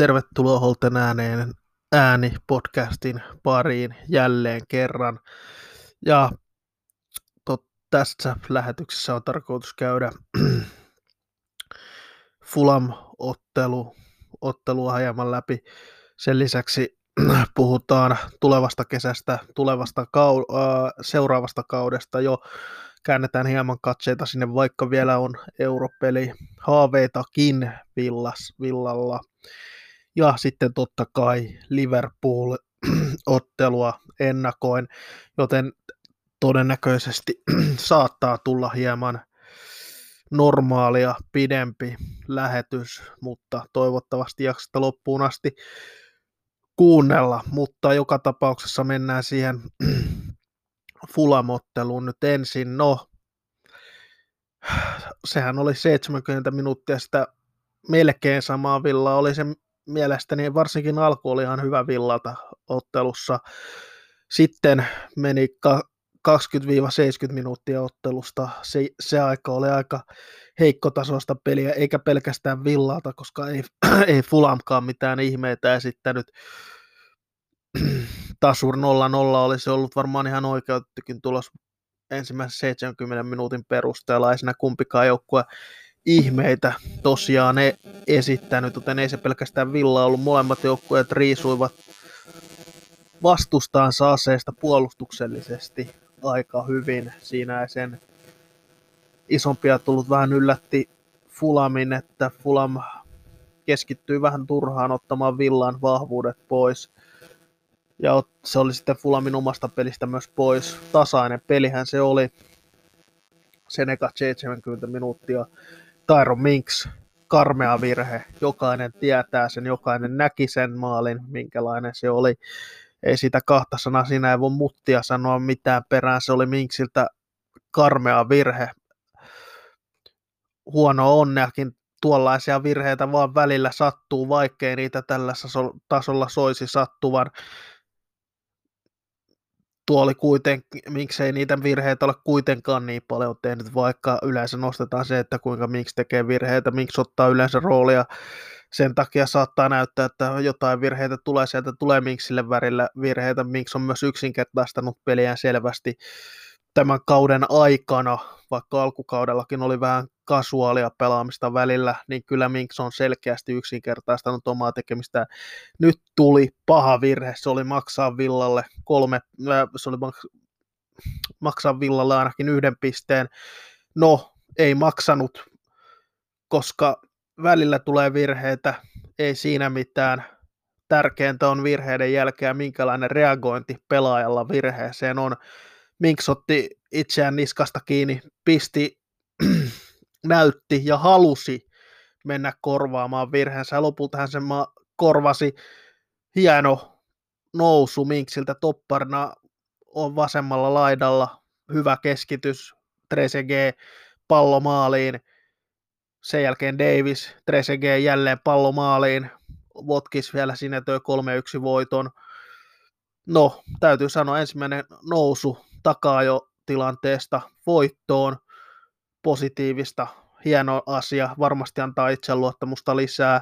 Tervetuloa Holten ääneen ääni podcastin pariin jälleen kerran. Ja tot, tässä lähetyksessä on tarkoitus käydä Fulham-ottelu, ottelua hieman läpi. Sen lisäksi puhutaan tulevasta kesästä, tulevasta kau- äh, seuraavasta kaudesta jo. Käännetään hieman katseita sinne, vaikka vielä on europeli haaveitakin villas, villalla. Ja sitten totta kai Liverpool-ottelua ennakoin, joten todennäköisesti saattaa tulla hieman normaalia pidempi lähetys, mutta toivottavasti jaksatte loppuun asti kuunnella, mutta joka tapauksessa mennään siihen Fulamotteluun nyt ensin. No, sehän oli 70 minuuttia sitä melkein samaa villaa, oli se mielestäni varsinkin alku oli ihan hyvä villata ottelussa. Sitten meni 20-70 minuuttia ottelusta. Se, se aika oli aika heikkotasoista peliä, eikä pelkästään villata, koska ei, ei Fulamkaan mitään ihmeitä esittänyt. Tasur 0-0 olisi ollut varmaan ihan oikeutettukin tulos ensimmäisen 70 minuutin perusteella. Ei siinä kumpikaan joukkue ihmeitä tosiaan ne esittänyt, joten ei se pelkästään villa ollut. Molemmat joukkueet riisuivat vastustaansa aseesta puolustuksellisesti aika hyvin. Siinä ei sen isompia tullut vähän yllätti Fulamin, että Fulam keskittyi vähän turhaan ottamaan villan vahvuudet pois. Ja se oli sitten Fulamin omasta pelistä myös pois. Tasainen pelihän se oli. Sen eka 70 minuuttia Tyron Minks, karmea virhe. Jokainen tietää sen, jokainen näki sen maalin, minkälainen se oli. Ei sitä kahta sanaa, siinä ei voi muttia sanoa mitään perään. Se oli Minksiltä karmea virhe. Huono onneakin tuollaisia virheitä vaan välillä sattuu, vaikkei niitä tällä tasolla soisi sattuvan tuo oli kuitenkin, miksei niitä virheitä ole kuitenkaan niin paljon tehnyt, vaikka yleensä nostetaan se, että kuinka miksi tekee virheitä, miksi ottaa yleensä roolia. Sen takia saattaa näyttää, että jotain virheitä tulee sieltä, tulee Minksille värillä virheitä. Minks on myös yksinkertaistanut peliään selvästi tämän kauden aikana, vaikka alkukaudellakin oli vähän kasuaalia pelaamista välillä, niin kyllä Minks on selkeästi yksinkertaistanut omaa tekemistä. Nyt tuli paha virhe, se oli maksaa Villalle kolme, äh, se oli maksaa Villalle ainakin yhden pisteen. No, ei maksanut, koska välillä tulee virheitä, ei siinä mitään. Tärkeintä on virheiden jälkeen, minkälainen reagointi pelaajalla virheeseen on. Minks otti itseään niskasta kiinni, pisti näytti ja halusi mennä korvaamaan virheensä. Lopulta hän sen korvasi. Hieno nousu Minksiltä topparina on vasemmalla laidalla. Hyvä keskitys. Trezeguet pallo maaliin. Sen jälkeen Davis, Trezeguet jälleen pallo maaliin. Votkis vielä sinetöi 3-1 voiton. No, täytyy sanoa ensimmäinen nousu takaa jo tilanteesta voittoon. Positiivista, hieno asia, varmasti antaa itseluottamusta lisää,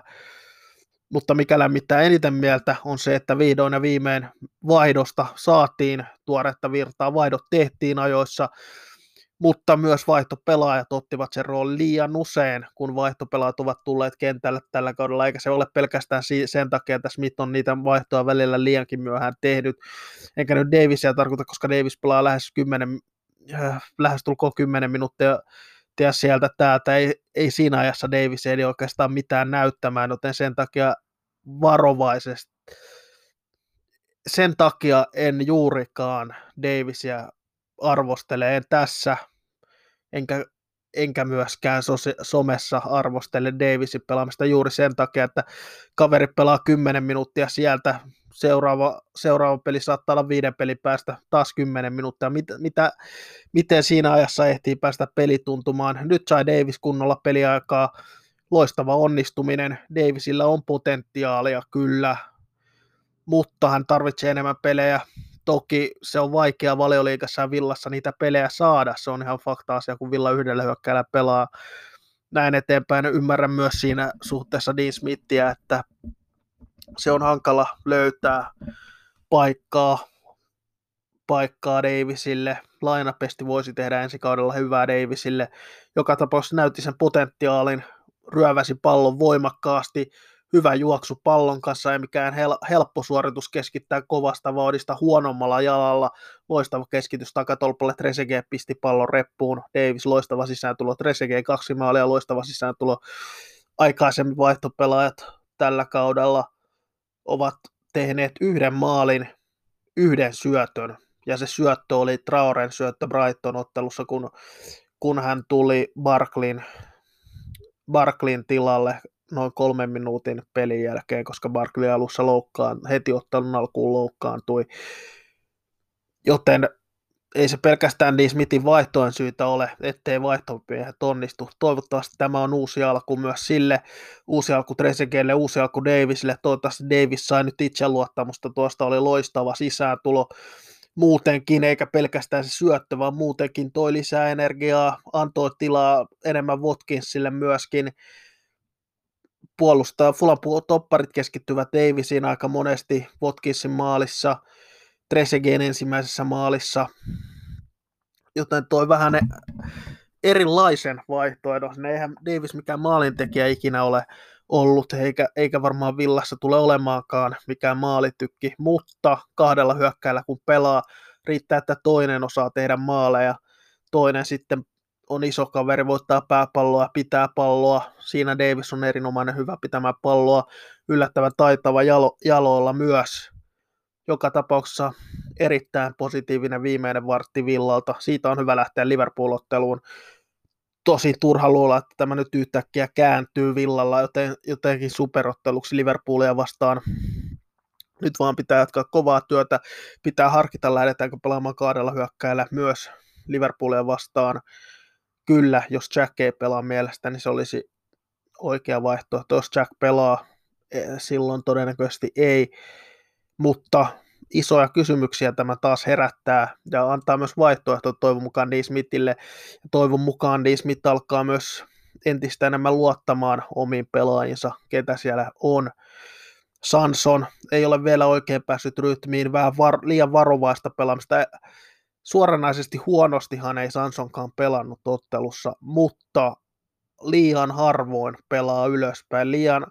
mutta mikä lämmittää eniten mieltä on se, että vihdoin ja viimein vaihdosta saatiin tuoretta virtaa, vaihdot tehtiin ajoissa, mutta myös vaihtopelaajat ottivat sen roolin liian usein, kun vaihtopelaajat ovat tulleet kentälle tällä kaudella, eikä se ole pelkästään sen takia, että Smith on niitä vaihtoja välillä liiankin myöhään tehnyt, enkä nyt Davisia tarkoita, koska Davis pelaa lähes 10 Äh, lähestulkoon 10 minuuttia ja sieltä täältä. Ei, ei siinä ajassa Davis ei oikeastaan mitään näyttämään, joten sen takia varovaisesti sen takia en juurikaan Davisia arvostele, en tässä, enkä, enkä myöskään somessa arvostele Davisin pelaamista juuri sen takia, että kaveri pelaa 10 minuuttia sieltä, seuraava, seuraava peli saattaa olla viiden pelin päästä taas 10 minuuttia. Mit, mitä, miten siinä ajassa ehtii päästä peli tuntumaan? Nyt sai Davis kunnolla peliaikaa. Loistava onnistuminen. Davisilla on potentiaalia kyllä, mutta hän tarvitsee enemmän pelejä. Toki se on vaikea valioliikassa ja villassa niitä pelejä saada. Se on ihan fakta asia, kun villa yhdellä hyökkäällä pelaa näin eteenpäin. Ymmärrän myös siinä suhteessa Dean Smithia, että se on hankala löytää paikkaa, paikkaa Davisille. Lainapesti voisi tehdä ensi kaudella hyvää Davisille. Joka tapauksessa näytti sen potentiaalin, ryöväsi pallon voimakkaasti, hyvä juoksu pallon kanssa, ei mikään hel- helppo suoritus keskittää kovasta vauhdista huonommalla jalalla. Loistava keskitys takatolpalle, Tresege pisti pallon reppuun, Davis loistava sisääntulo, Tresege kaksi maalia, loistava sisääntulo. Aikaisemmin vaihtopelaajat tällä kaudella ovat tehneet yhden maalin, yhden syötön, ja se syöttö oli Traoren syöttö Brighton-ottelussa, kun, kun hän tuli Barklin, Barklin tilalle noin kolmen minuutin pelin jälkeen, koska Barkley alussa loukkaan, heti ottelun alkuun loukkaantui. Joten ei se pelkästään niin Smithin vaihtoen syytä ole, ettei vaihtomiehet onnistu. Toivottavasti tämä on uusi alku myös sille, uusi alku Trezeguelle, uusi alku Davisille. Toivottavasti Davis sai nyt itseluottamusta, tuosta oli loistava sisääntulo muutenkin, eikä pelkästään se syöttö, vaan muutenkin toi lisää energiaa, antoi tilaa enemmän Watkinsille myöskin puolustaa. Fulan topparit keskittyvät Davisiin aika monesti Watkinsin maalissa, Tresegen ensimmäisessä maalissa, joten toi vähän ne erilaisen vaihtoehdon. Eihän Davis mikään maalintekijä ikinä ole ollut, eikä, eikä varmaan Villassa tule olemaankaan mikään maalitykki, mutta kahdella hyökkäillä kun pelaa, riittää, että toinen osaa tehdä maaleja, toinen sitten on iso kaveri, voittaa pääpalloa, pitää palloa. Siinä Davis on erinomainen hyvä pitämään palloa, yllättävän taitava jalo, jaloilla myös. Joka tapauksessa erittäin positiivinen viimeinen vartti Villalta. Siitä on hyvä lähteä Liverpool-otteluun. Tosi turha luulla, että tämä nyt yhtäkkiä kääntyy Villalla joten, jotenkin superotteluksi Liverpoolia vastaan. Nyt vaan pitää jatkaa kovaa työtä, pitää harkita lähdetäänkö pelaamaan kaadella hyökkäillä myös Liverpoolia vastaan kyllä, jos Jack ei pelaa mielestä, niin se olisi oikea vaihtoehto. Jos Jack pelaa, e, silloin todennäköisesti ei, mutta isoja kysymyksiä tämä taas herättää ja antaa myös vaihtoehto toivon mukaan Dee Smithille. Ja toivon mukaan Dee Smith alkaa myös entistä enemmän luottamaan omiin pelaajinsa, ketä siellä on. Sanson ei ole vielä oikein päässyt rytmiin, vähän var, liian varovaista pelaamista suoranaisesti huonostihan ei Sansonkaan pelannut ottelussa, mutta liian harvoin pelaa ylöspäin, liian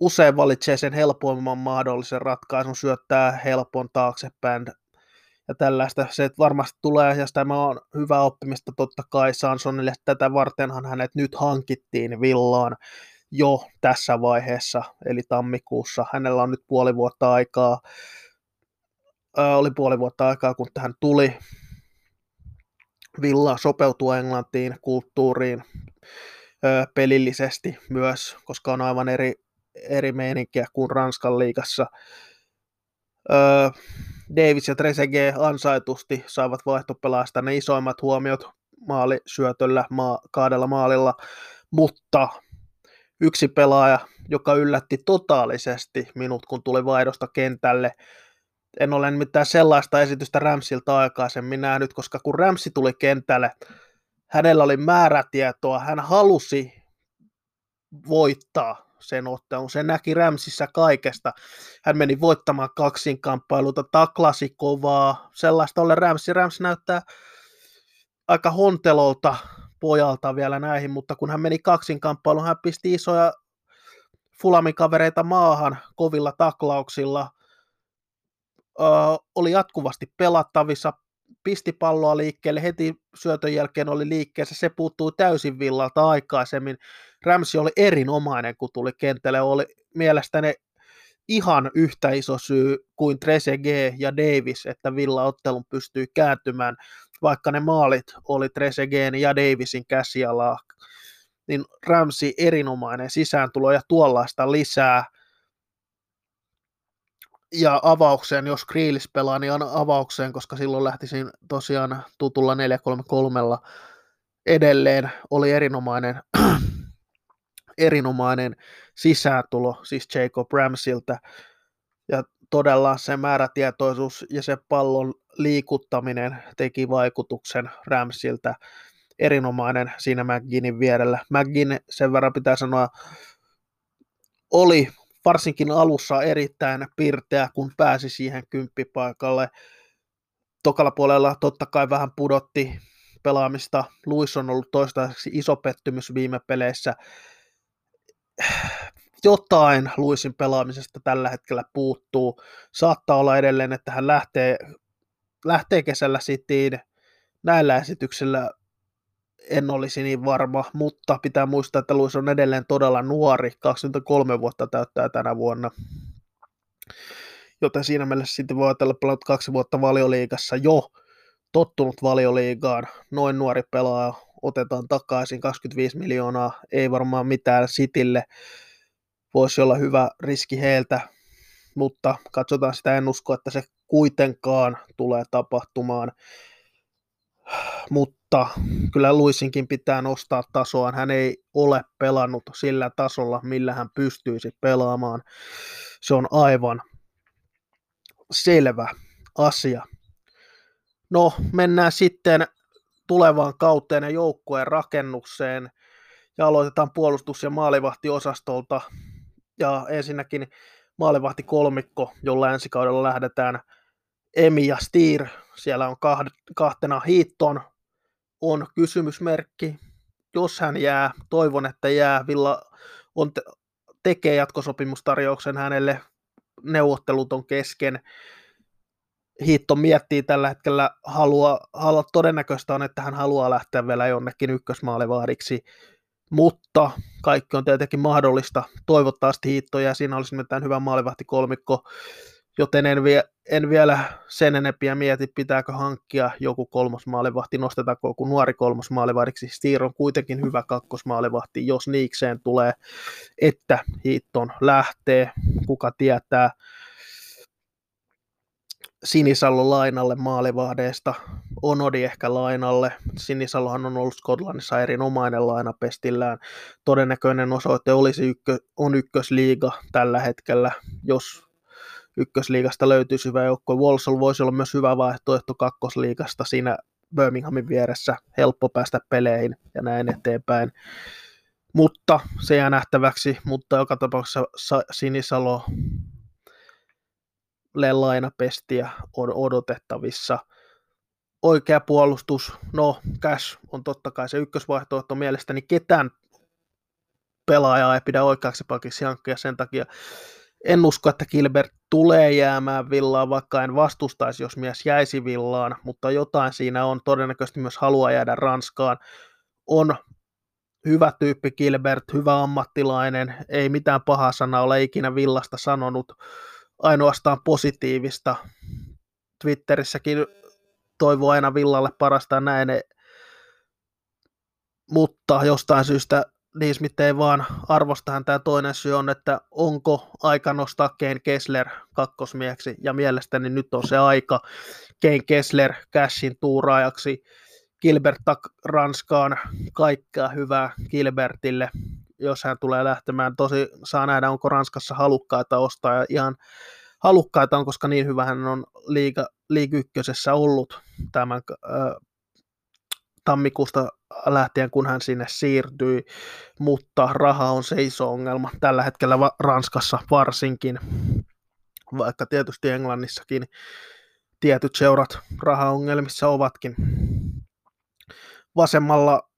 usein valitsee sen helpomman mahdollisen ratkaisun, syöttää helpon taaksepäin ja tällaista. Se varmasti tulee, ja tämä on hyvä oppimista totta kai Sansonille. Tätä vartenhan hänet nyt hankittiin villaan jo tässä vaiheessa, eli tammikuussa. Hänellä on nyt puoli vuotta aikaa oli puoli vuotta aikaa, kun tähän tuli. Villa sopeutua Englantiin, kulttuuriin, pelillisesti myös, koska on aivan eri, eri meininkiä kuin Ranskan liigassa. Davis ja Trezeguet ansaitusti saivat vaihtopelaasta ne isoimmat huomiot maalisyötöllä, maa, kaadella maalilla, mutta yksi pelaaja, joka yllätti totaalisesti minut, kun tuli vaihdosta kentälle, en ole mitään sellaista esitystä Ramsilta aikaisemmin nähnyt, koska kun Ramsi tuli kentälle, hänellä oli määrätietoa, hän halusi voittaa sen ottelun. Se näki Rämsissä kaikesta. Hän meni voittamaan kaksinkamppailuta, taklasi kovaa, sellaista ole Rämsi. Rämsi näyttää aika hontelolta pojalta vielä näihin, mutta kun hän meni kaksinkamppailuun, hän pisti isoja fulamikavereita maahan kovilla taklauksilla – oli jatkuvasti pelattavissa, pisti palloa liikkeelle, heti syötön jälkeen oli liikkeessä, se puuttui täysin villalta aikaisemmin. Ramsey oli erinomainen, kun tuli kentälle, oli mielestäni ihan yhtä iso syy kuin Trezeguet ja Davis, että Villa-ottelun pystyy kääntymään, vaikka ne maalit oli Trezeguet ja Davisin käsialaa, niin Ramsey erinomainen sisääntulo ja tuollaista lisää – ja avaukseen, jos Kriilis pelaa, niin avaukseen, koska silloin lähtisin tosiaan tutulla 433 edelleen. Oli erinomainen, erinomainen sisääntulo, siis Jacob Ramsiltä. Ja todella se määrätietoisuus ja se pallon liikuttaminen teki vaikutuksen Ramsiltä. erinomainen siinä McGinnin vierellä. McGinn, sen verran pitää sanoa, oli varsinkin alussa erittäin pirteä, kun pääsi siihen kymppipaikalle. Tokalla puolella totta kai vähän pudotti pelaamista. Luis on ollut toistaiseksi iso pettymys viime peleissä. Jotain Luisin pelaamisesta tällä hetkellä puuttuu. Saattaa olla edelleen, että hän lähtee, lähtee kesällä Cityin näillä esityksillä en olisi niin varma, mutta pitää muistaa, että Luis on edelleen todella nuori, 23 vuotta täyttää tänä vuonna. Joten siinä mielessä sitten voi ajatella pelannut kaksi vuotta valioliigassa jo, tottunut valioliigaan, noin nuori pelaaja, otetaan takaisin 25 miljoonaa, ei varmaan mitään Sitille, voisi olla hyvä riski heiltä, mutta katsotaan sitä, en usko, että se kuitenkaan tulee tapahtumaan mutta kyllä Luisinkin pitää nostaa tasoaan. Hän ei ole pelannut sillä tasolla, millä hän pystyisi pelaamaan. Se on aivan selvä asia. No, mennään sitten tulevaan kauteen ja joukkueen rakennukseen ja aloitetaan puolustus- ja maalivahtiosastolta. Ja ensinnäkin maalivahti kolmikko, jolla ensi kaudella lähdetään Emi ja Stier siellä on kahtena hiitton, on kysymysmerkki. Jos hän jää, toivon, että jää. Villa on te- tekee jatkosopimustarjouksen hänelle. Neuvottelut on kesken. Hiitto miettii tällä hetkellä, halua, halua, todennäköistä on, että hän haluaa lähteä vielä jonnekin ykkösmaalivahdiksi, mutta kaikki on tietenkin mahdollista. Toivottavasti Hiitto jää, siinä olisi mitään hyvä maalivahti kolmikko joten en, vie, en vielä sen enempiä mieti, pitääkö hankkia joku kolmosmaalivahti, nostetaanko joku nuori kolmosmaalivahdiksi. Stier on kuitenkin hyvä kakkosmaalivahti, jos niikseen tulee, että Hiitton lähtee, kuka tietää. Sinisalo lainalle maalivahdeesta, Onodi ehkä lainalle. Sinisalohan on ollut Skotlannissa erinomainen laina pestillään. Todennäköinen osoite olisi ykkö, on ykkösliiga tällä hetkellä, jos ykkösliigasta löytyisi hyvä joukkue. Walsall voisi olla myös hyvä vaihtoehto kakkosliigasta siinä Birminghamin vieressä, helppo päästä peleihin ja näin eteenpäin. Mutta se jää nähtäväksi, mutta joka tapauksessa Sinisalo lainapestiä on odotettavissa. Oikea puolustus, no Cash on totta kai se ykkösvaihtoehto mielestäni ketään pelaajaa ei pidä oikeaksi pakiksi hankkia sen takia en usko, että Gilbert tulee jäämään villaan, vaikka en vastustaisi, jos mies jäisi villaan, mutta jotain siinä on. Todennäköisesti myös haluaa jäädä Ranskaan. On hyvä tyyppi Gilbert, hyvä ammattilainen, ei mitään pahaa sanaa ole ikinä villasta sanonut, ainoastaan positiivista. Twitterissäkin toivoo aina villalle parasta näin, mutta jostain syystä Niismit ei vaan arvosta häntä. Toinen syy on, että onko aika nostaa Kane Kessler kakkosmieksi, ja mielestäni nyt on se aika. Kane Kessler Cashin tuuraajaksi, Gilbert Ranskaan, kaikkea hyvää Gilbertille, jos hän tulee lähtemään. Tosi saa nähdä, onko Ranskassa halukkaita ostaa, ja ihan halukkaita on, koska niin hyvä hän on liiga, liiga ykkösessä ollut tämän äh, tammikuusta lähtien, kun hän sinne siirtyi, mutta raha on se iso ongelma tällä hetkellä Ranskassa varsinkin, vaikka tietysti Englannissakin tietyt seurat rahaongelmissa ovatkin. Vasemmalla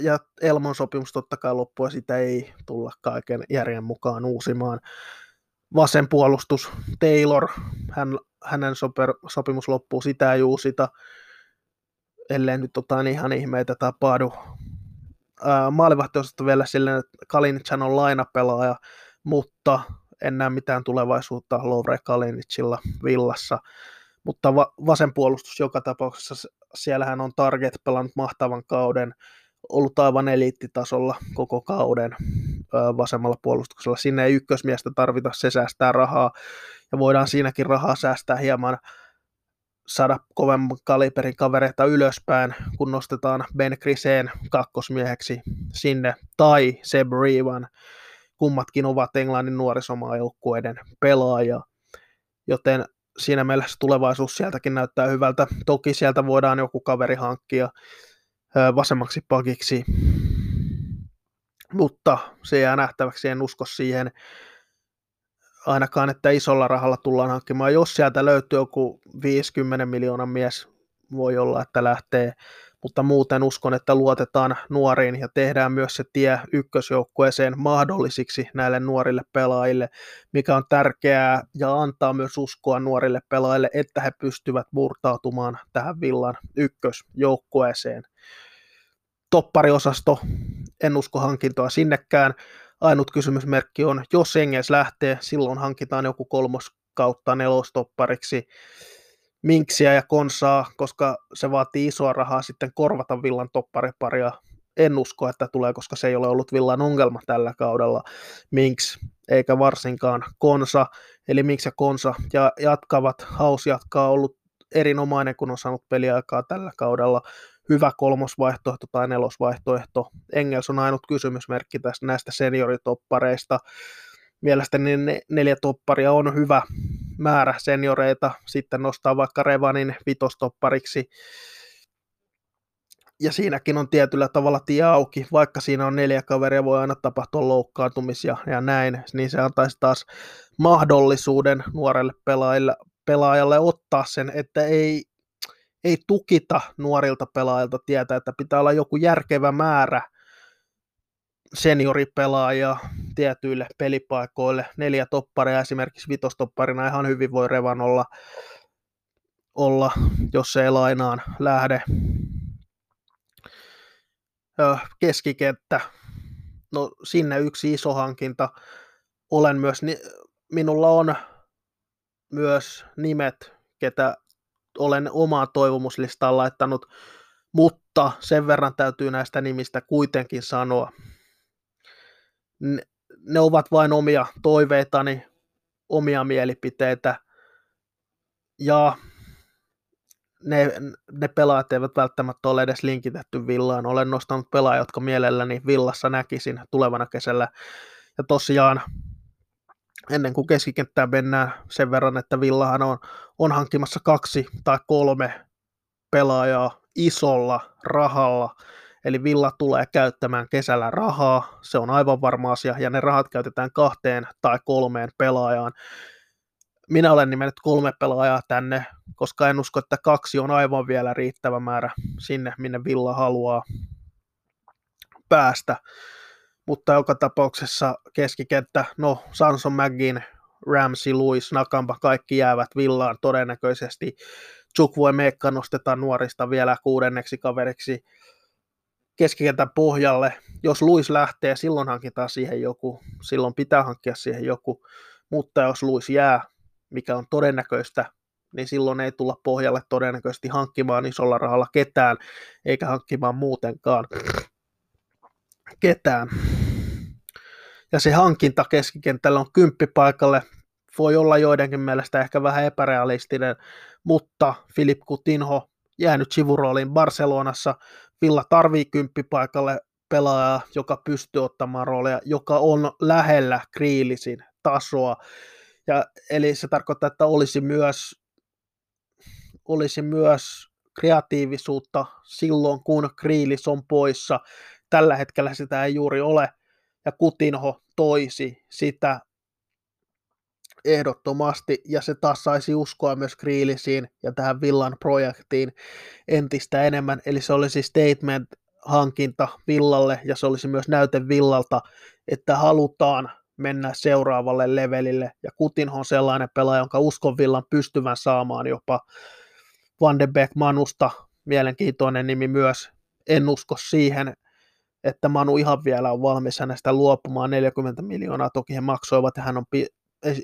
ja Elmon sopimus totta kai loppuu ja sitä ei tulla kaiken järjen mukaan uusimaan. Vasen puolustus Taylor, hän, hänen sopimus loppuu, sitä ei uusita ellei nyt tota, niin ihan ihmeitä tapahdu. Maalivahtiosasta vielä silleen, että Kalinichan on lainapelaaja, mutta en näe mitään tulevaisuutta Lovre Kalinicilla villassa. Mutta va- vasen puolustus joka tapauksessa, siellähän on Target pelannut mahtavan kauden, ollut aivan eliittitasolla koko kauden vasemmalla puolustuksella. Sinne ei ykkösmiestä tarvita, se säästää rahaa ja voidaan siinäkin rahaa säästää hieman saada kovemman kaliberin kavereita ylöspäin, kun nostetaan Ben Griseen kakkosmieheksi sinne, tai Seb Reevan. Kummatkin ovat Englannin nuorisomaajoukkueiden pelaajia, joten siinä mielessä tulevaisuus sieltäkin näyttää hyvältä. Toki sieltä voidaan joku kaveri hankkia, vasemmaksi pakiksi. Mutta se jää nähtäväksi, en usko siihen ainakaan, että isolla rahalla tullaan hankkimaan. Jos sieltä löytyy joku 50 miljoonan mies, voi olla, että lähtee mutta muuten uskon, että luotetaan nuoriin ja tehdään myös se tie ykkösjoukkueeseen mahdollisiksi näille nuorille pelaajille, mikä on tärkeää ja antaa myös uskoa nuorille pelaajille, että he pystyvät murtautumaan tähän Villan ykkösjoukkueeseen. Toppariosasto, en usko hankintoa sinnekään. Ainut kysymysmerkki on, jos Engels lähtee, silloin hankitaan joku kolmos kautta nelostoppariksi Minksiä ja Konsaa, koska se vaatii isoa rahaa sitten korvata Villan toppariparia. En usko, että tulee, koska se ei ole ollut Villan ongelma tällä kaudella. Minks eikä varsinkaan Konsa, eli Minks ja Konsa ja jatkavat, Haus jatkaa ollut erinomainen, kun on saanut peliaikaa tällä kaudella. Hyvä kolmosvaihtoehto tai nelosvaihtoehto. Engels on ainut kysymysmerkki tästä näistä senioritoppareista. Mielestäni ne neljä topparia on hyvä määrä senioreita, sitten nostaa vaikka Revanin vitostoppariksi, ja siinäkin on tietyllä tavalla tie auki, vaikka siinä on neljä kaveria, voi aina tapahtua loukkaantumisia ja näin, niin se antaisi taas mahdollisuuden nuorelle pelaajalle, pelaajalle ottaa sen, että ei, ei tukita nuorilta pelaajilta tietää, että pitää olla joku järkevä määrä senioripelaajia tietyille pelipaikoille. Neljä topparia esimerkiksi vitostopparina ihan hyvin voi Revan olla, olla jos ei lainaan lähde. Keskikenttä, no sinne yksi iso hankinta. Olen myös, minulla on myös nimet, ketä olen omaa toivomuslistaan laittanut, mutta sen verran täytyy näistä nimistä kuitenkin sanoa, ne, ne ovat vain omia toiveitani, omia mielipiteitä, ja ne, ne pelaajat eivät välttämättä ole edes linkitetty villaan. Olen nostanut pelaajia, jotka mielelläni villassa näkisin tulevana kesällä. Ja tosiaan, ennen kuin keskikenttään mennään sen verran, että Villahan on, on hankkimassa kaksi tai kolme pelaajaa isolla rahalla, Eli Villa tulee käyttämään kesällä rahaa, se on aivan varma asia, ja ne rahat käytetään kahteen tai kolmeen pelaajaan. Minä olen nimennyt kolme pelaajaa tänne, koska en usko, että kaksi on aivan vielä riittävä määrä sinne, minne Villa haluaa päästä. Mutta joka tapauksessa keskikenttä, no Sanson McGinn, Ramsey, Lewis, Nakamba, kaikki jäävät Villaan todennäköisesti. Chukwu Mekka nostetaan nuorista vielä kuudenneksi kaveriksi keskikentän pohjalle. Jos Luis lähtee, silloin hankitaan siihen joku, silloin pitää hankkia siihen joku, mutta jos Luis jää, mikä on todennäköistä, niin silloin ei tulla pohjalle todennäköisesti hankkimaan isolla rahalla ketään, eikä hankkimaan muutenkaan ketään. Ja se hankinta keskikentällä on kymppipaikalle, voi olla joidenkin mielestä ehkä vähän epärealistinen, mutta Filip Coutinho jäänyt sivurooliin Barcelonassa, Villa tarvii kymppipaikalle pelaajaa, joka pystyy ottamaan rooleja, joka on lähellä Kriilisin tasoa. Ja, eli se tarkoittaa, että olisi myös, olisi myös kreatiivisuutta silloin, kun Kriilis on poissa. Tällä hetkellä sitä ei juuri ole, ja Kutinho toisi sitä ehdottomasti, ja se taas saisi uskoa myös Kriilisiin ja tähän Villan projektiin entistä enemmän, eli se olisi statement hankinta Villalle, ja se olisi myös näyte Villalta, että halutaan mennä seuraavalle levelille, ja Kutinho on sellainen pelaaja, jonka uskon Villan pystyvän saamaan jopa Van de Beek Manusta, mielenkiintoinen nimi myös, en usko siihen, että Manu ihan vielä on valmis hänestä luopumaan. 40 miljoonaa, toki he maksoivat ja hän on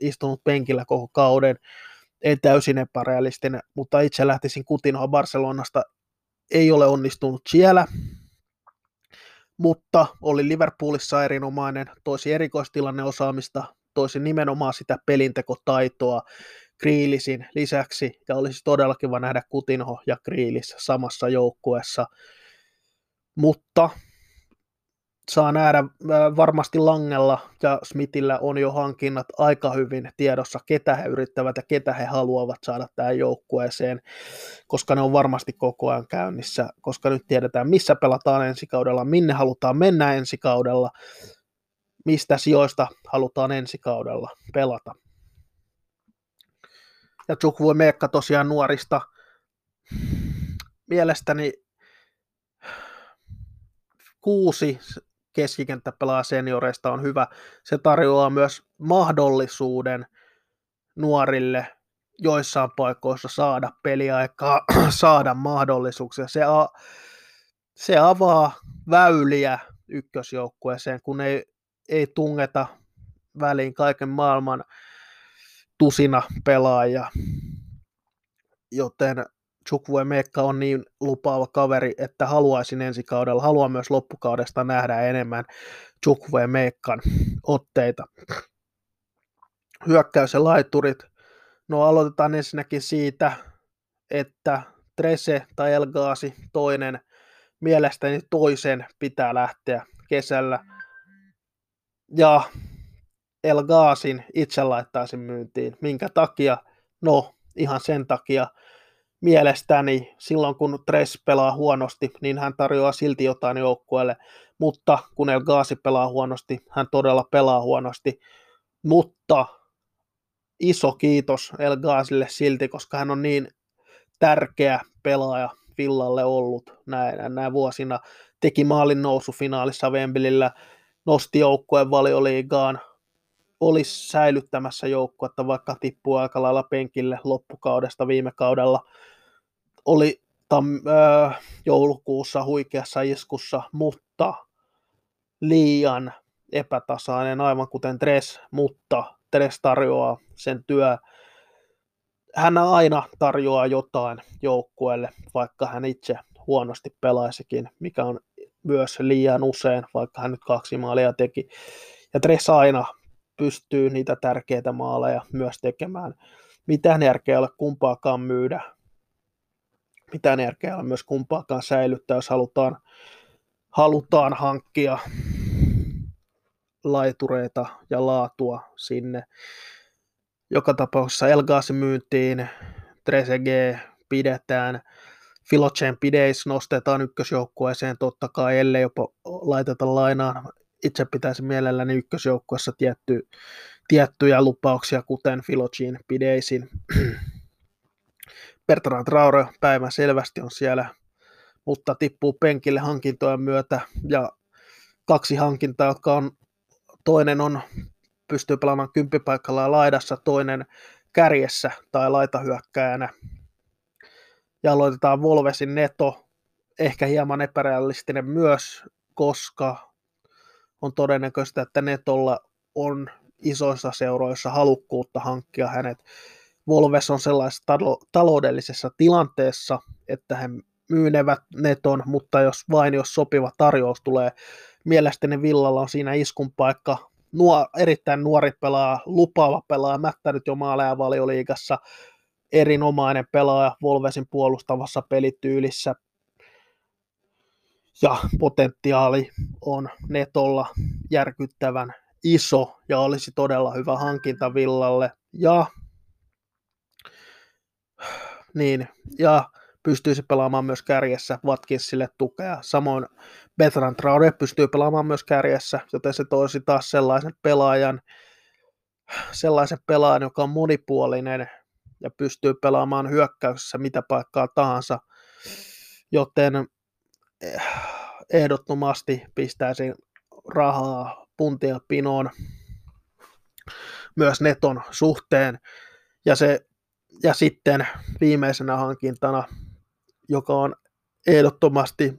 istunut penkillä koko kauden, ei täysin epärealistinen, mutta itse lähtisin Kutinoa Barcelonasta, ei ole onnistunut siellä, mutta oli Liverpoolissa erinomainen, toisi erikoistilanne osaamista, toisi nimenomaan sitä pelintekotaitoa Kriilisin lisäksi, ja olisi todella kiva nähdä Kutinho ja Kriilis samassa joukkueessa, mutta saa nähdä varmasti Langella ja Smithillä on jo hankinnat aika hyvin tiedossa, ketä he yrittävät ja ketä he haluavat saada tähän joukkueeseen, koska ne on varmasti koko ajan käynnissä, koska nyt tiedetään, missä pelataan ensi kaudella, minne halutaan mennä ensi kaudella, mistä sijoista halutaan ensi kaudella pelata. Ja Chukwu Meekka tosiaan nuorista mielestäni kuusi keskikenttäpelaa senioreista on hyvä. Se tarjoaa myös mahdollisuuden nuorille joissain paikoissa saada peliaikaa, saada mahdollisuuksia. Se, a, se avaa väyliä ykkösjoukkueeseen, kun ei, ei tungeta väliin kaiken maailman tusina pelaajia. Joten Chukwu Mekka on niin lupaava kaveri, että haluaisin ensi kaudella, haluan myös loppukaudesta nähdä enemmän Chukwu Mekkan otteita. Hyökkäys ja laiturit. No aloitetaan ensinnäkin siitä, että Trese tai Elgaasi toinen, mielestäni toisen pitää lähteä kesällä. Ja Elgaasin itse laittaisin myyntiin. Minkä takia? No, ihan sen takia, mielestäni silloin, kun Tres pelaa huonosti, niin hän tarjoaa silti jotain joukkueelle, mutta kun El Gaasi pelaa huonosti, hän todella pelaa huonosti, mutta iso kiitos El Gaasille silti, koska hän on niin tärkeä pelaaja Villalle ollut näin, näin vuosina. Teki maalin nousu finaalissa Wembleyllä, nosti joukkueen valioliigaan, olisi säilyttämässä joukkuetta, vaikka tippuu aika lailla penkille loppukaudesta viime kaudella – oli tam, äh, joulukuussa huikeassa iskussa, mutta liian epätasainen, aivan kuten Tres, mutta Tres tarjoaa sen työ. Hän aina tarjoaa jotain joukkueelle, vaikka hän itse huonosti pelaisikin, mikä on myös liian usein, vaikka hän nyt kaksi maalia teki. Ja Tres aina pystyy niitä tärkeitä maaleja myös tekemään. Mitään järkeä ole kumpaakaan myydä, mitään järkeä myös kumpaakaan säilyttää, jos halutaan, halutaan hankkia laitureita ja laatua sinne. Joka tapauksessa Elgaasi myyntiin, Trezeguet pidetään, Filocen pideis nostetaan ykkösjoukkueeseen totta kai, ellei jopa laiteta lainaan. Itse pitäisi mielelläni ykkösjoukkueessa tietty, tiettyjä lupauksia, kuten Filocin pideisin. Bertrand Traore päivän selvästi on siellä, mutta tippuu penkille hankintojen myötä ja kaksi hankintaa, jotka on, toinen on pystyy pelaamaan kymppipaikalla laidassa, toinen kärjessä tai laitahyökkäjänä. Ja aloitetaan Volvesin neto, ehkä hieman epärealistinen myös, koska on todennäköistä, että netolla on isoissa seuroissa halukkuutta hankkia hänet Volves on sellaisessa taloudellisessa tilanteessa, että he myynevät neton, mutta jos vain jos sopiva tarjous tulee, mielestäni Villalla on siinä iskun paikka. Nuo, erittäin nuori pelaaja, lupaava pelaaja, mättänyt jo maaleja valioliigassa, erinomainen pelaaja Volvesin puolustavassa pelityylissä, ja potentiaali on netolla järkyttävän iso ja olisi todella hyvä hankinta Villalle. Ja niin, ja pystyisi pelaamaan myös kärjessä Watkinsille tukea. Samoin Bertrand Traore pystyy pelaamaan myös kärjessä, joten se toisi taas sellaisen pelaajan, sellaisen pelaajan, joka on monipuolinen ja pystyy pelaamaan hyökkäyksessä mitä paikkaa tahansa. Joten eh, ehdottomasti pistäisin rahaa puntia pinoon myös neton suhteen. Ja se ja sitten viimeisenä hankintana, joka on ehdottomasti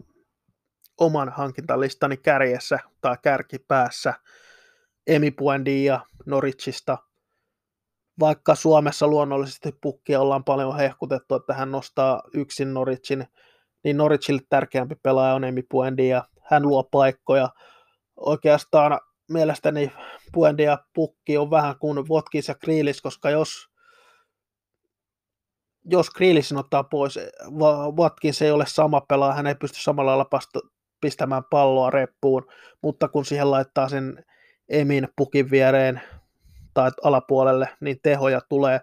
oman hankintalistani kärjessä tai kärkipäässä, Emi Buendia Noritsista. Vaikka Suomessa luonnollisesti pukkia ollaan paljon hehkutettu, että hän nostaa yksin Noritsin, niin Noritsille tärkeämpi pelaaja on Emi Buendia. Hän luo paikkoja. Oikeastaan mielestäni Buendia pukki on vähän kuin Votkis ja Kriilis, koska jos jos Grealishin ottaa pois, Watkins ei ole sama pelaaja, hän ei pysty samalla lailla pistämään palloa reppuun, mutta kun siihen laittaa sen Emin pukin viereen tai alapuolelle, niin tehoja tulee.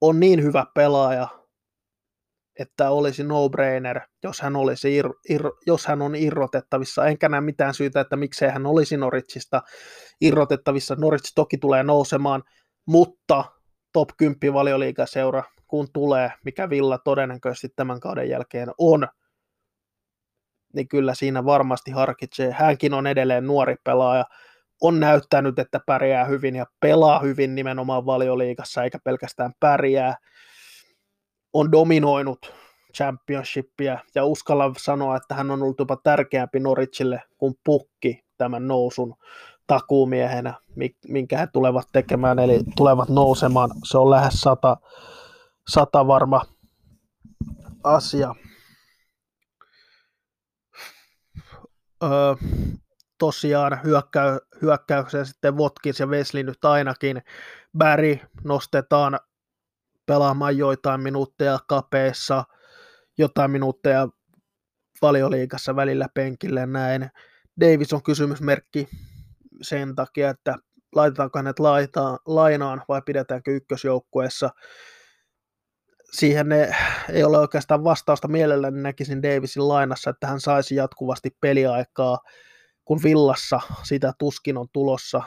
On niin hyvä pelaaja, että olisi no-brainer, jos hän, olisi ir, ir, jos hän on irrotettavissa. Enkä näe mitään syytä, että miksei hän olisi Noritsista irrotettavissa. Norwich toki tulee nousemaan, mutta top 10 valioliigaseura, kun tulee, mikä Villa todennäköisesti tämän kauden jälkeen on, niin kyllä siinä varmasti harkitsee. Hänkin on edelleen nuori pelaaja, on näyttänyt, että pärjää hyvin ja pelaa hyvin nimenomaan valioliigassa, eikä pelkästään pärjää. On dominoinut championshipia ja uskalla sanoa, että hän on ollut jopa tärkeämpi Noritsille kuin pukki tämän nousun takuumiehenä, minkä he tulevat tekemään, eli tulevat nousemaan. Se on lähes 100 sata varma asia. Öö, tosiaan hyökkäy, hyökkäykseen sitten Votkins ja Wesley nyt ainakin. Bäri nostetaan pelaamaan joitain minuutteja kapeessa, jotain minuutteja valioliikassa välillä penkille näin. Davis on kysymysmerkki sen takia, että laitetaanko hänet laitaan, lainaan vai pidetäänkö ykkösjoukkueessa. Siihen ne, ei ole oikeastaan vastausta mielelläni näkisin Davisin lainassa, että hän saisi jatkuvasti peliaikaa, kun villassa sitä tuskin on tulossa.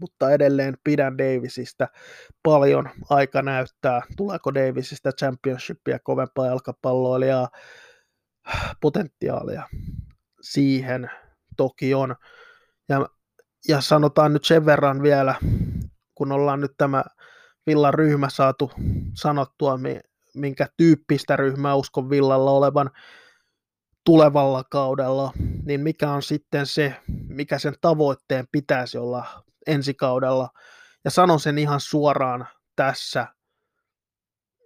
Mutta edelleen pidän Davisista paljon. Aika näyttää, tuleeko Davisista championshipia kovempaa jalkapalloilijaa potentiaalia siihen toki on. Ja, ja sanotaan nyt sen verran vielä, kun ollaan nyt tämä Villan ryhmä saatu sanottua, minkä tyyppistä ryhmää uskon Villalla olevan tulevalla kaudella, niin mikä on sitten se, mikä sen tavoitteen pitäisi olla ensi kaudella. Ja sanon sen ihan suoraan tässä,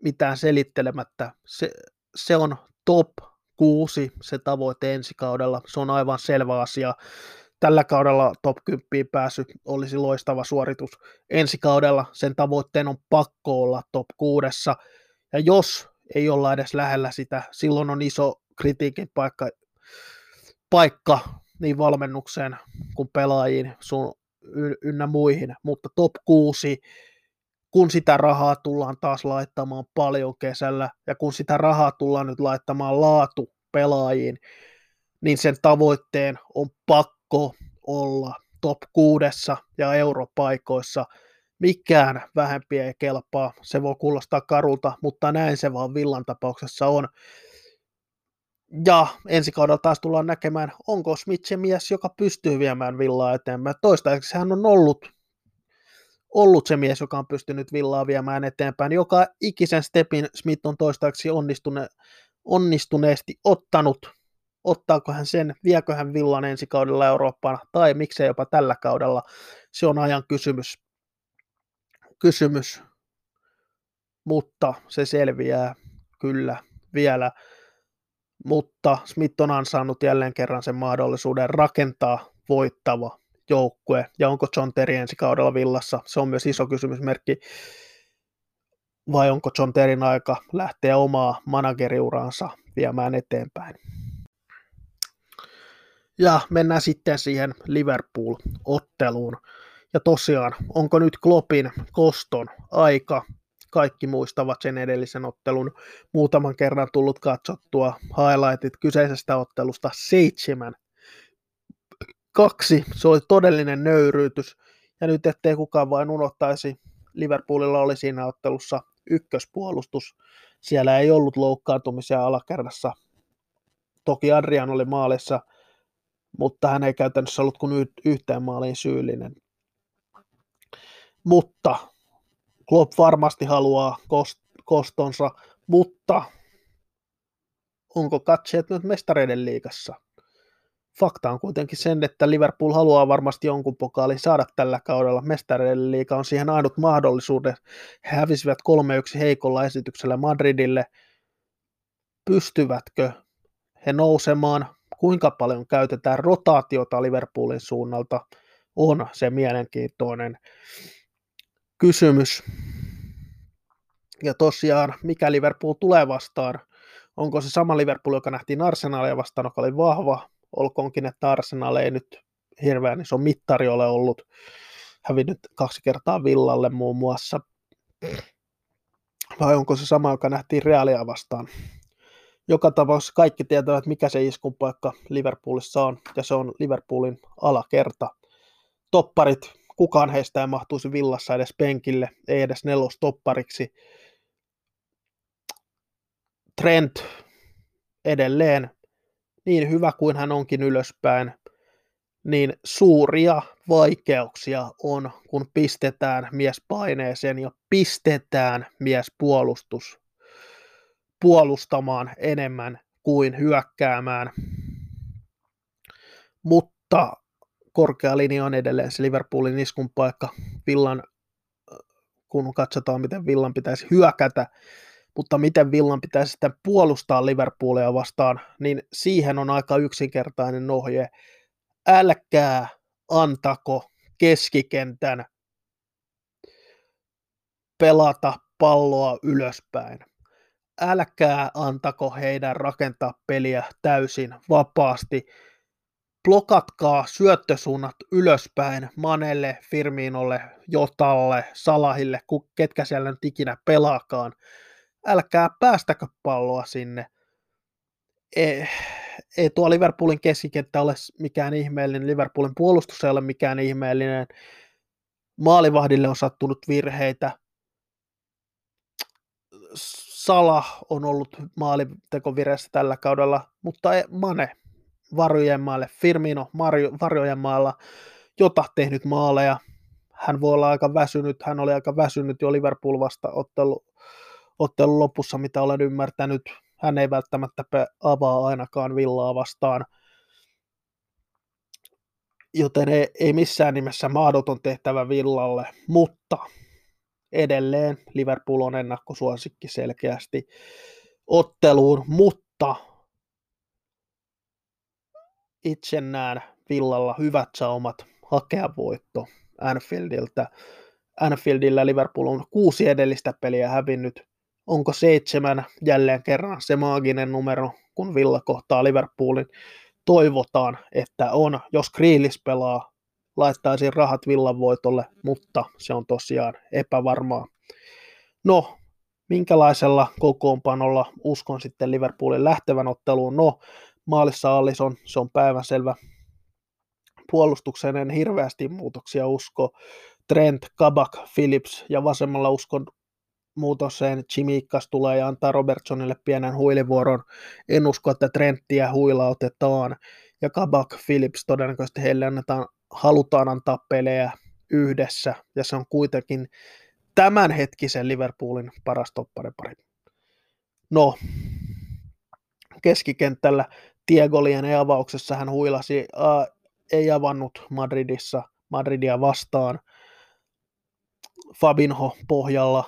mitään selittelemättä. Se, se on top 6 se tavoite ensi kaudella. Se on aivan selvä asia tällä kaudella top 10 pääsy olisi loistava suoritus. Ensi kaudella sen tavoitteen on pakko olla top 6. Ja jos ei olla edes lähellä sitä, silloin on iso kritiikin paikka, paikka niin valmennukseen kuin pelaajiin sun ynnä muihin, mutta top 6, kun sitä rahaa tullaan taas laittamaan paljon kesällä ja kun sitä rahaa tullaan nyt laittamaan laatu pelaajiin, niin sen tavoitteen on pakko pakko olla top kuudessa ja europaikoissa. Mikään vähempi ei kelpaa. Se voi kuulostaa karulta, mutta näin se vaan Villan tapauksessa on. Ja ensi kaudella taas tullaan näkemään, onko Smith se mies, joka pystyy viemään Villaa eteenpäin. Toistaiseksi hän on ollut, ollut se mies, joka on pystynyt Villaa viemään eteenpäin. Joka ikisen stepin Smith on toistaiseksi onnistune, onnistuneesti ottanut ottaako hän sen, viekö hän villan ensi kaudella Eurooppaan, tai miksei jopa tällä kaudella, se on ajan kysymys. kysymys. Mutta se selviää kyllä vielä. Mutta Smith on ansainnut jälleen kerran sen mahdollisuuden rakentaa voittava joukkue, ja onko John Terry ensi kaudella villassa, se on myös iso kysymysmerkki, vai onko John Terryn aika lähteä omaa manageriuraansa viemään eteenpäin. Ja mennään sitten siihen Liverpool-otteluun. Ja tosiaan, onko nyt Kloppin koston aika? Kaikki muistavat sen edellisen ottelun. Muutaman kerran tullut katsottua highlightit kyseisestä ottelusta seitsemän. Kaksi, se oli todellinen nöyryytys. Ja nyt ettei kukaan vain unohtaisi, Liverpoolilla oli siinä ottelussa ykköspuolustus. Siellä ei ollut loukkaantumisia alakerrassa. Toki Adrian oli maalissa – mutta hän ei käytännössä ollut kuin yhteen maaliin syyllinen. Mutta Klopp varmasti haluaa kostonsa, mutta onko katseet nyt mestareiden liigassa? Fakta on kuitenkin sen, että Liverpool haluaa varmasti jonkun pokaalin saada tällä kaudella. Mestareiden liiga on siihen ainut mahdollisuuden. He hävisivät 3-1 heikolla esityksellä Madridille. Pystyvätkö he nousemaan kuinka paljon käytetään rotaatiota Liverpoolin suunnalta, on se mielenkiintoinen kysymys. Ja tosiaan, mikä Liverpool tulee vastaan, onko se sama Liverpool, joka nähtiin Arsenalia vastaan, joka oli vahva, olkoonkin, että Arsenal ei nyt hirveän iso mittari ole ollut, hävinnyt kaksi kertaa Villalle muun muassa, vai onko se sama, joka nähtiin Realia vastaan. Joka tapauksessa kaikki tietävät, mikä se iskun paikka Liverpoolissa on, ja se on Liverpoolin alakerta. Topparit, kukaan heistä ei mahtuisi villassa edes penkille, ei edes nelostoppariksi. Trent edelleen, niin hyvä kuin hän onkin ylöspäin, niin suuria vaikeuksia on, kun pistetään mies paineeseen ja pistetään mies puolustus puolustamaan enemmän kuin hyökkäämään. Mutta korkea linja on edelleen se Liverpoolin iskun paikka. Villan, kun katsotaan, miten Villan pitäisi hyökätä, mutta miten Villan pitäisi sitten puolustaa Liverpoolia vastaan, niin siihen on aika yksinkertainen ohje. Älkää antako keskikentän pelata palloa ylöspäin. Älkää antako heidän rakentaa peliä täysin vapaasti. Blokatkaa syöttösuunnat ylöspäin Manelle, Firminolle, Jotalle, Salahille, ketkä siellä nyt ikinä pelaakaan älkää päästäkö palloa sinne. Ei, ei tuo Liverpoolin keskikenttä ole mikään ihmeellinen, Liverpoolin puolustus ei ole mikään ihmeellinen, maalivahdille on sattunut virheitä, Sala on ollut maalitekovireessä tällä kaudella, mutta Mane varojen maalle, Firmino varjojen maalla, jota tehnyt maaleja. Hän voi olla aika väsynyt, hän oli aika väsynyt jo Liverpool vasta ottelu, ottelun lopussa, mitä olen ymmärtänyt. Hän ei välttämättä avaa ainakaan villaa vastaan. Joten ei, ei missään nimessä mahdoton tehtävä villalle, mutta edelleen Liverpool on ennakkosuosikki selkeästi otteluun, mutta itse näen villalla hyvät saumat hakea voitto Anfieldiltä. Anfieldillä Liverpool on kuusi edellistä peliä hävinnyt, onko seitsemän jälleen kerran se maaginen numero, kun Villa kohtaa Liverpoolin. Toivotaan, että on. Jos Kriilis pelaa, laittaisin rahat Villan voitolle, mutta se on tosiaan epävarmaa. No, minkälaisella kokoonpanolla uskon sitten Liverpoolin lähtevän otteluun? No, maalissa Allison, se on päivänselvä. Puolustukseen en hirveästi muutoksia usko. Trent, Kabak, Phillips ja vasemmalla uskon muutoseen Chimikas tulee ja antaa Robertsonille pienen huilivuoron. En usko, että Trenttiä huilautetaan. Ja Kabak Phillips todennäköisesti heille annetaan, halutaan antaa pelejä yhdessä. Ja se on kuitenkin tämänhetkisen Liverpoolin paras topparipari. No, keskikentällä Tiegolien avauksessa hän huilasi, ää, ei avannut Madridissa Madridia vastaan. Fabinho pohjalla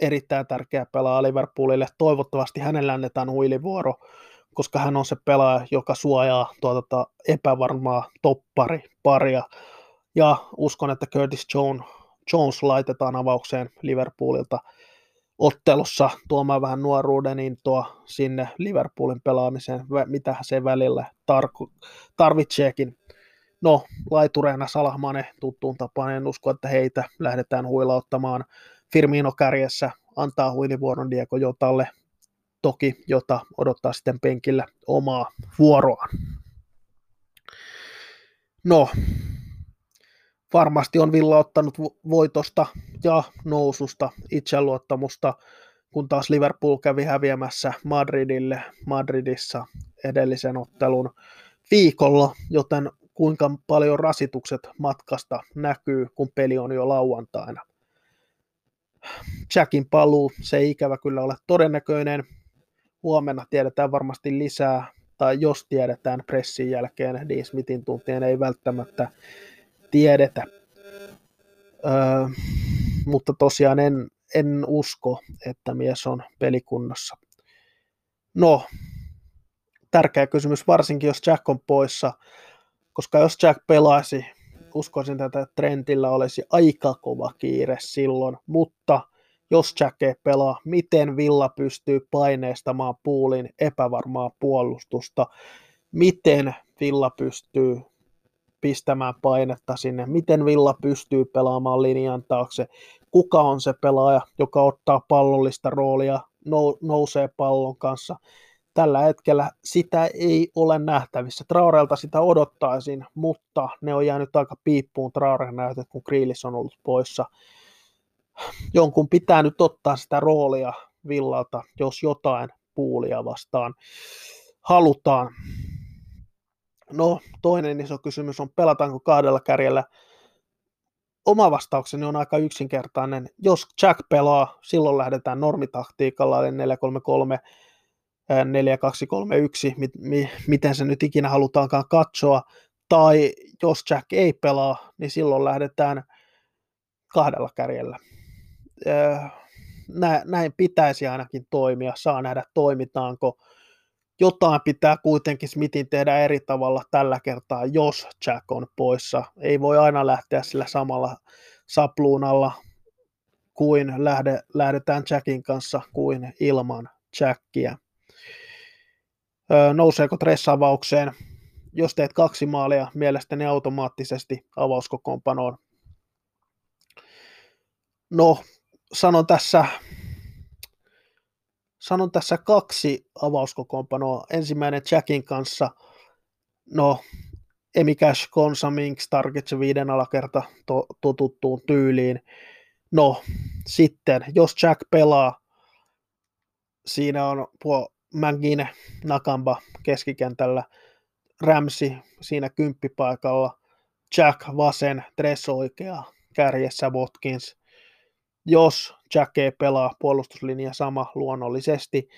erittäin tärkeä pelaaja Liverpoolille. Toivottavasti hänelle annetaan huilivuoro, koska hän on se pelaaja, joka suojaa tuota epävarmaa toppari paria. Ja uskon, että Curtis Jones, Jones laitetaan avaukseen Liverpoolilta ottelussa tuomaan vähän nuoruuden intoa sinne Liverpoolin pelaamiseen, mitä se välillä tar- tarvitseekin. No, laitureena Salahmane tuttuun tapaan, en usko, että heitä lähdetään huilauttamaan Firmino kärjessä antaa huilivuoron Diego Jotalle, toki Jota odottaa sitten penkillä omaa vuoroaan. No, varmasti on Villa ottanut voitosta ja noususta itseluottamusta, kun taas Liverpool kävi häviämässä Madridille Madridissa edellisen ottelun viikolla, joten kuinka paljon rasitukset matkasta näkyy, kun peli on jo lauantaina. Jackin paluu, se ei ikävä kyllä ole todennäköinen. Huomenna tiedetään varmasti lisää, tai jos tiedetään pressin jälkeen, Dean Smithin tuntien ei välttämättä tiedetä. Öö, mutta tosiaan en, en usko, että mies on pelikunnossa. No, tärkeä kysymys, varsinkin jos Jack on poissa, koska jos Jack pelaisi uskoisin, että Trentillä olisi aika kova kiire silloin, mutta jos Jack ei pelaa, miten Villa pystyy paineistamaan puulin epävarmaa puolustusta, miten Villa pystyy pistämään painetta sinne, miten Villa pystyy pelaamaan linjan taakse, kuka on se pelaaja, joka ottaa pallollista roolia, nousee pallon kanssa. Tällä hetkellä sitä ei ole nähtävissä. Traorelta sitä odottaisin, mutta ne on jäänyt aika piippuun Traoren näytöt, kun Kriilis on ollut poissa. Jonkun pitää nyt ottaa sitä roolia Villalta, jos jotain puulia vastaan halutaan. No, toinen iso kysymys on, pelataanko kahdella kärjellä. Oma vastaukseni on aika yksinkertainen. Jos Jack pelaa, silloin lähdetään normitaktiikalla, eli 433 4231, mit, mi, miten se nyt ikinä halutaankaan katsoa, tai jos Jack ei pelaa, niin silloin lähdetään kahdella kärjellä. Näin pitäisi ainakin toimia, saa nähdä toimitaanko jotain pitää kuitenkin Smithin tehdä eri tavalla tällä kertaa, jos Jack on poissa. Ei voi aina lähteä sillä samalla sapluunalla kuin lähde, lähdetään Jackin kanssa kuin ilman Jackia. Öö, nouseeko tressavaukseen? Jos teet kaksi maalia, mielestäni automaattisesti avauskokoonpanoon. No, sanon tässä sanon tässä kaksi avauskokoonpanoa. Ensimmäinen Jackin kanssa, no Emi Cash, Konsa, Minks, Targets viiden alakerta to, totuttuun tyyliin. No, sitten, jos Jack pelaa, siinä on puo McGinn, Nakamba keskikentällä, Ramsi siinä kymppipaikalla, Jack vasen, Dress oikea, kärjessä Watkins, jos Jack ei pelaa puolustuslinja sama luonnollisesti,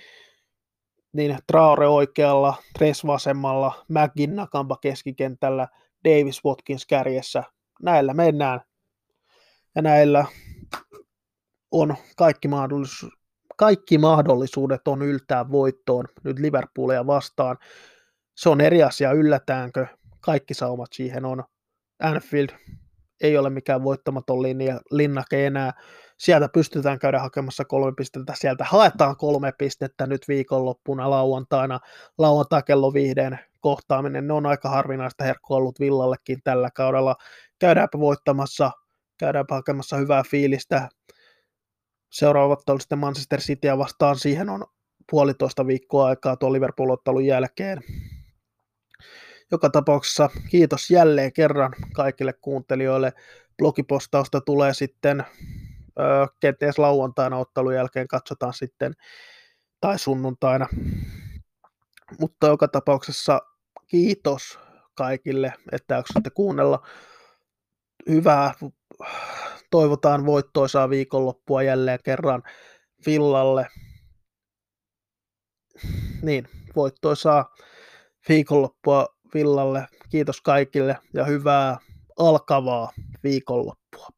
niin Traore oikealla, Tres vasemmalla, McGinn Nakamba keskikentällä, Davis Watkins kärjessä. Näillä mennään. Ja näillä on kaikki, mahdollisuus, kaikki mahdollisuudet on yltää voittoon nyt Liverpoolia vastaan. Se on eri asia, yllätäänkö. Kaikki saumat siihen on. Anfield ei ole mikään voittamaton linja, linnake enää sieltä pystytään käydä hakemassa kolme pistettä, sieltä haetaan kolme pistettä nyt viikonloppuna lauantaina, lauantai kello viiden kohtaaminen, ne on aika harvinaista herkkua ollut Villallekin tällä kaudella, käydäänpä voittamassa, käydäänpä hakemassa hyvää fiilistä, seuraavat oli sitten Manchester Cityä vastaan, siihen on puolitoista viikkoa aikaa tuon Liverpool-ottelun jälkeen. Joka tapauksessa kiitos jälleen kerran kaikille kuuntelijoille. Blogipostausta tulee sitten kenties lauantaina ottelun jälkeen katsotaan sitten, tai sunnuntaina. Mutta joka tapauksessa kiitos kaikille, että jaksatte kuunnella. Hyvää, toivotaan voittoisaa viikonloppua jälleen kerran Villalle. Niin, voittoisaa viikonloppua Villalle. Kiitos kaikille ja hyvää alkavaa viikonloppua.